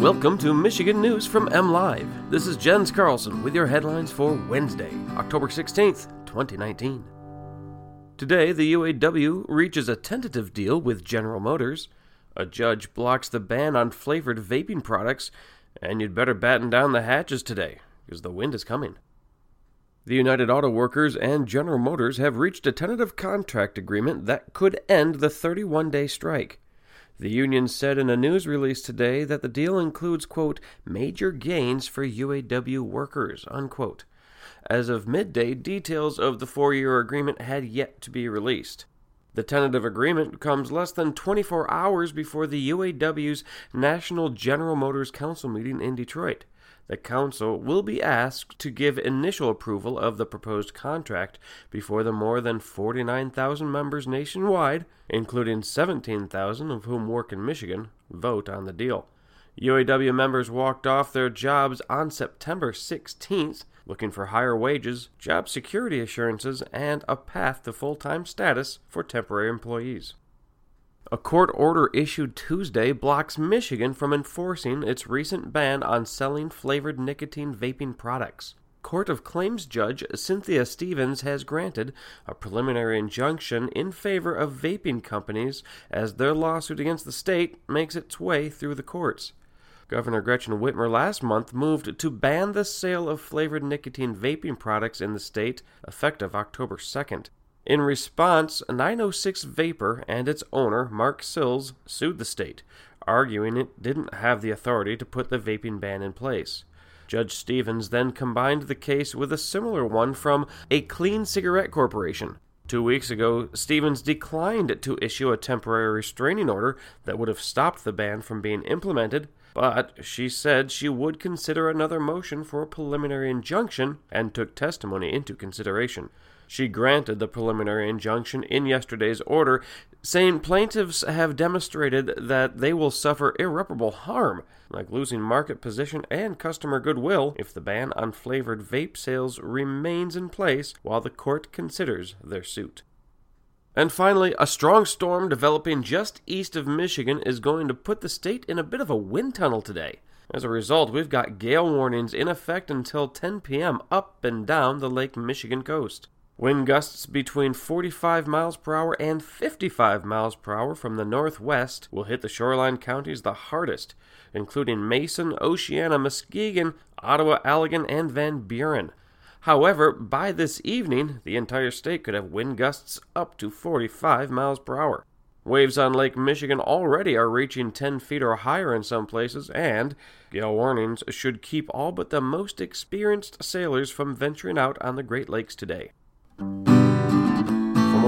Welcome to Michigan News from M Live. This is Jens Carlson with your headlines for Wednesday, October 16th, 2019. Today, the UAW reaches a tentative deal with General Motors. A judge blocks the ban on flavored vaping products, and you'd better batten down the hatches today, because the wind is coming. The United Auto Workers and General Motors have reached a tentative contract agreement that could end the 31 day strike. The union said in a news release today that the deal includes, quote, major gains for UAW workers, unquote. As of midday, details of the four year agreement had yet to be released. The tentative agreement comes less than 24 hours before the UAW's National General Motors Council meeting in Detroit. The Council will be asked to give initial approval of the proposed contract before the more than 49,000 members nationwide, including 17,000 of whom work in Michigan, vote on the deal. UAW members walked off their jobs on September 16th, looking for higher wages, job security assurances, and a path to full time status for temporary employees. A court order issued Tuesday blocks Michigan from enforcing its recent ban on selling flavored nicotine vaping products. Court of Claims Judge Cynthia Stephens has granted a preliminary injunction in favor of vaping companies as their lawsuit against the state makes its way through the courts. Governor Gretchen Whitmer last month moved to ban the sale of flavored nicotine vaping products in the state effective October 2nd. In response, 906 Vapor and its owner, Marc Slis, sued the state, arguing it didn't have the authority to put the vaping ban in place. Judge Stephens then combined the case with a similar one from a Clean Cigarette Corporation. Two weeks ago, Stephens declined to issue a temporary restraining order that would have stopped the ban from being implemented, but she said she would consider another motion for a preliminary injunction and took testimony into consideration. She granted the preliminary injunction in yesterday's order, saying plaintiffs have demonstrated that they will suffer irreparable harm, like losing market position and customer goodwill, if the ban on flavored vape sales remains in place while the court considers their suit. And finally, a strong storm developing just east of Michigan is going to put the state in a bit of a wind tunnel today. As a result, we've got gale warnings in effect until 10 p.m. up and down the Lake Michigan coast. Wind gusts between 45 miles per hour and 55 miles per hour from the northwest will hit the shoreline counties the hardest, including Mason, Oceana, Muskegon, Ottawa, Allegan, and Van Buren. However, by this evening, the entire state could have wind gusts up to 45 miles per hour. Waves on Lake Michigan already are reaching 10 feet or higher in some places, and gale warnings should keep all but the most experienced sailors from venturing out on the Great Lakes today.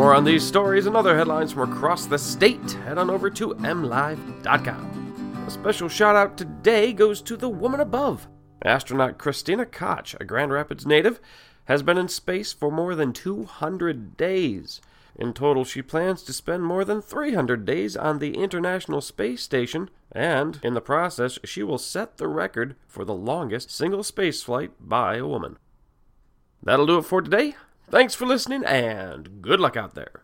More on these stories and other headlines from across the state, head on over to mlive.com. A special shout out today goes to the woman above. Astronaut Christina Koch, a Grand Rapids native, has been in space for more than 200 days. In total, she plans to spend more than 300 days on the International Space Station, and in the process, she will set the record for the longest single spaceflight by a woman. That'll do it for today. Thanks for listening and good luck out there.